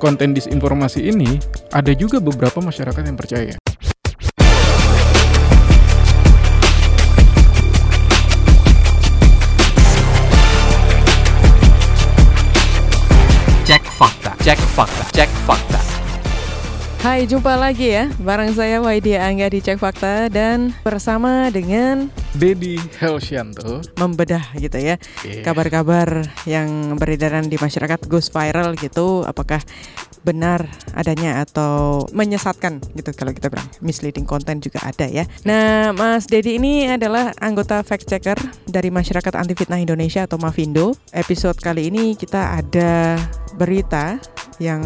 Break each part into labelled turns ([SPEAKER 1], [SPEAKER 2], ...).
[SPEAKER 1] konten disinformasi ini ada juga beberapa masyarakat yang percaya.
[SPEAKER 2] Cek fakta, cek fakta, cek fakta.
[SPEAKER 3] Hai, jumpa lagi ya bareng saya Waidia Angga di Cek Fakta dan bersama dengan
[SPEAKER 1] Dedi Helsyanto.
[SPEAKER 3] membedah gitu ya
[SPEAKER 1] Iya.
[SPEAKER 3] kabar-kabar yang beredaran di masyarakat goes viral gitu apakah benar adanya atau menyesatkan gitu kalau kita bilang misleading content juga ada ya. Nah, Mas Dedi ini adalah anggota fact checker dari Masyarakat Anti Fitnah Indonesia atau Mafindo. Episode kali ini kita ada berita yang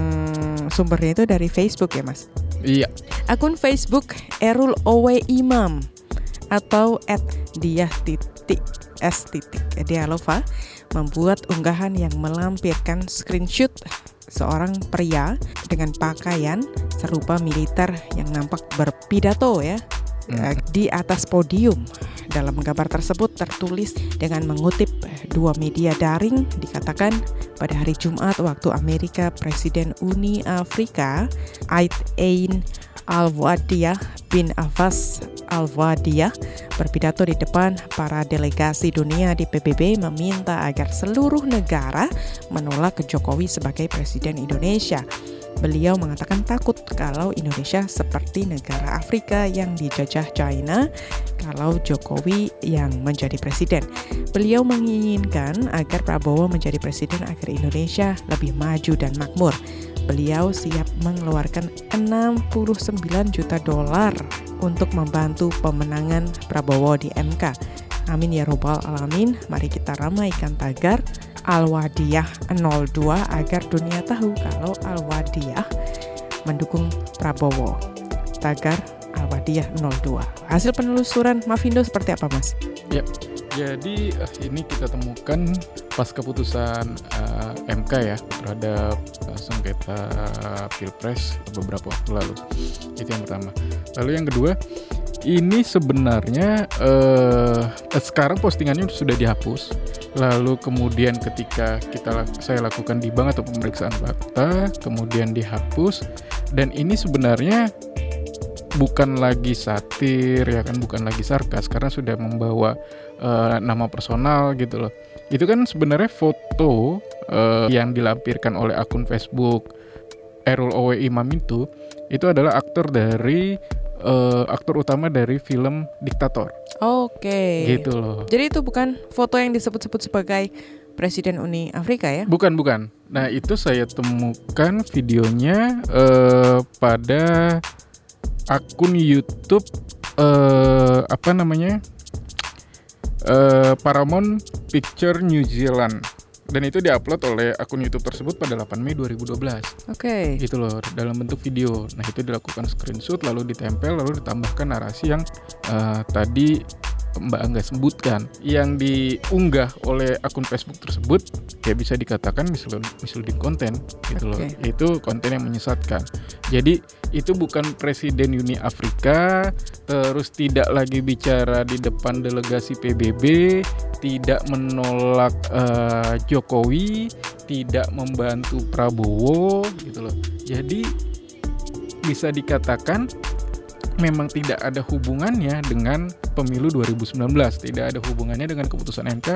[SPEAKER 3] sumbernya itu dari Facebook ya, Mas.
[SPEAKER 1] Iya,
[SPEAKER 3] Akun Facebook Erul Owe Imam atau at dia titik s titik Dialova membuat unggahan yang melampirkan screenshot seorang pria dengan pakaian serupa militer yang nampak berpidato ya
[SPEAKER 1] Hmm.
[SPEAKER 3] eh, di atas podium. Dalam gambar tersebut tertulis dengan mengutip dua media daring dikatakan pada hari Jumat waktu Amerika Presiden Uni Afrika Ait Ain Al-Wadiyah bin Abbas Al-Wadiyah berpidato di depan para delegasi dunia di PBB meminta agar seluruh negara menolak Jokowi sebagai presiden Indonesia. Beliau mengatakan takut kalau Indonesia seperti negara Afrika yang dijajah China kalau Jokowi yang menjadi presiden. Beliau menginginkan agar Prabowo menjadi presiden agar Indonesia lebih maju dan makmur. Beliau siap mengeluarkan 69 juta dolar untuk membantu pemenangan Prabowo di MK. Amin ya robbal alamin. Mari kita ramaikan tagar Al-Wadiyah 02 agar dunia tahu kalau Al-Wadiyah mendukung Prabowo. Tagar Al-Wadiyah 02. Hasil penelusuran Mavindo seperti apa, Mas?
[SPEAKER 1] jadi eh, ini kita temukan pas keputusan eh, MK ya terhadap eh, sengketa pilpres beberapa waktu lalu. Itu yang pertama. Lalu yang kedua, ini sebenarnya eh, sekarang postingannya sudah dihapus. Lalu kemudian ketika kita saya lakukan dibang atau pemeriksaan fakta, kemudian dihapus dan ini sebenarnya bukan lagi satir ya kan bukan lagi sarkas karena sudah membawa eh, nama personal gitu loh. Itu kan sebenarnya foto eh, yang dilampirkan oleh akun Facebook Errol Owe Imam itu itu adalah aktor dari eh, aktor utama dari film Diktator
[SPEAKER 3] Oke.
[SPEAKER 1] gitu loh.
[SPEAKER 3] Jadi itu bukan foto yang disebut-sebut sebagai Presiden Uni Afrika ya?
[SPEAKER 1] Bukan bukan. Nah itu saya temukan videonya eh, pada akun YouTube eh, apa namanya eh, Paramount Picture New Zealand dan itu diupload oleh akun YouTube tersebut pada 8 Mei 2012
[SPEAKER 3] Oke.
[SPEAKER 1] gitu loh dalam bentuk video. Nah itu dilakukan screenshot lalu ditempel lalu ditambahkan narasi yang eh, tadi Mbak Angga sebutkan yang diunggah oleh akun Facebook tersebut ya bisa dikatakan misleading, content gitu loh. Itu konten yang menyesatkan. Jadi itu bukan presiden Uni Afrika terus tidak lagi bicara di depan delegasi PBB, tidak menolak eh, Jokowi, tidak membantu Prabowo gitu loh. Jadi bisa dikatakan memang tidak ada hubungannya dengan pemilu 2019, tidak ada hubungannya dengan keputusan MK,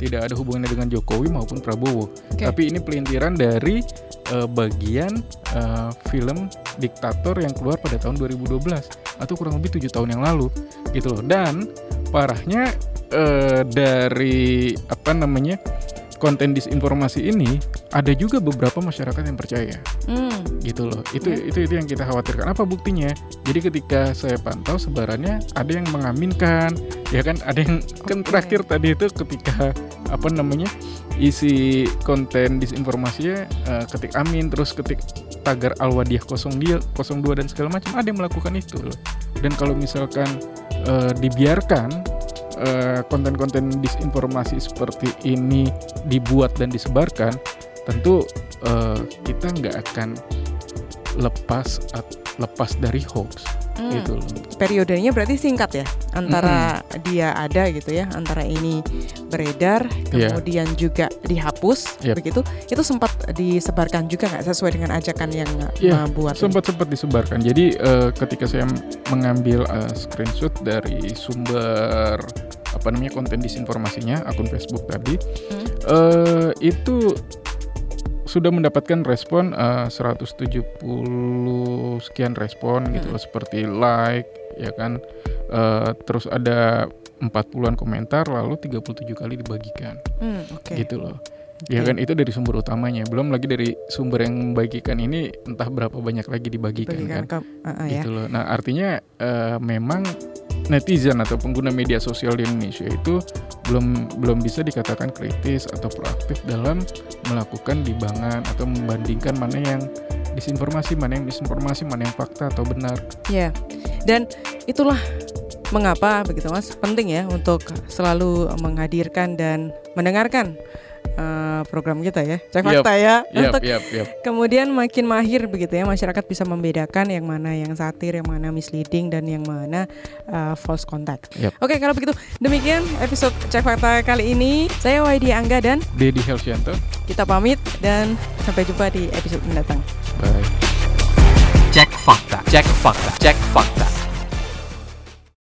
[SPEAKER 1] tidak ada hubungannya dengan Jokowi maupun Prabowo.
[SPEAKER 3] Oke.
[SPEAKER 1] Tapi ini pelintiran dari eh, bagian eh, film Diktator yang keluar pada tahun 2012 atau kurang lebih tujuh tahun yang lalu, gitu loh. Dan parahnya eh, dari apa namanya konten disinformasi ini ada juga beberapa masyarakat yang percaya
[SPEAKER 3] Hmm.
[SPEAKER 1] gitu loh itu
[SPEAKER 3] Ya.
[SPEAKER 1] itu itu yang kita khawatirkan apa buktinya jadi ketika saya pantau sebarannya ada yang mengaminkan ya kan ada yang kan
[SPEAKER 3] Oke.
[SPEAKER 1] terakhir tadi itu ketika apa namanya isi konten disinformasinya eh, ketik amin terus ketik tagar alwadiyah 02 02 dan segala macam ada yang melakukan itu loh dan kalau misalkan eh, dibiarkan eh, konten-konten disinformasi seperti ini dibuat dan disebarkan tentu eh, kita nggak akan lepas lepas dari hoax
[SPEAKER 3] Hmm.
[SPEAKER 1] gitu loh.
[SPEAKER 3] periodenya berarti singkat ya antara dia ada gitu ya antara ini beredar
[SPEAKER 1] Iya.
[SPEAKER 3] kemudian juga dihapus
[SPEAKER 1] Yep.
[SPEAKER 3] begitu itu sempat disebarkan juga nggak sesuai dengan ajakan yang
[SPEAKER 1] Iya,
[SPEAKER 3] membuat
[SPEAKER 1] sempat sempat disebarkan. Jadi eh, ketika saya mengambil eh, screenshot dari sumber apa namanya konten disinformasinya akun Facebook tadi,
[SPEAKER 3] Hmm.
[SPEAKER 1] eh, itu sudah mendapatkan respon eh, 170 sekian respon gitu
[SPEAKER 3] Hmm.
[SPEAKER 1] loh seperti like ya kan Eh, terus ada 40-an komentar lalu 37 kali dibagikan
[SPEAKER 3] Hmm, oke
[SPEAKER 1] gitu loh Ya
[SPEAKER 3] Oke.
[SPEAKER 1] kan itu dari sumber utamanya, belum lagi dari sumber yang membagikan ini entah berapa banyak lagi dibagikan
[SPEAKER 3] Bagikan
[SPEAKER 1] kan.
[SPEAKER 3] ke- ah, ya
[SPEAKER 1] Gitu loh. Nah, artinya eh, memang netizen atau pengguna media sosial di Indonesia itu belum belum bisa dikatakan kritis atau proaktif dalam melakukan libangan atau membandingkan mana yang disinformasi, mana yang disinformasi, mana yang fakta atau benar.
[SPEAKER 3] Ya, dan itulah mengapa begitu mas penting ya untuk selalu menghadirkan dan mendengarkan program kita ya cek
[SPEAKER 1] Yap,
[SPEAKER 3] fakta ya
[SPEAKER 1] Yap,
[SPEAKER 3] untuk
[SPEAKER 1] yap, yap.
[SPEAKER 3] kemudian makin mahir begitu ya masyarakat bisa membedakan yang mana yang satir, yang mana misleading dan yang mana eh, false contact.
[SPEAKER 1] Yap.
[SPEAKER 3] Oke kalau begitu demikian episode cek fakta kali ini saya Waidi Angga dan
[SPEAKER 1] Dedi Helsianto.
[SPEAKER 3] kita pamit dan sampai jumpa di episode mendatang.
[SPEAKER 1] Bye.
[SPEAKER 2] Cek fakta. Cek fakta. Cek fakta.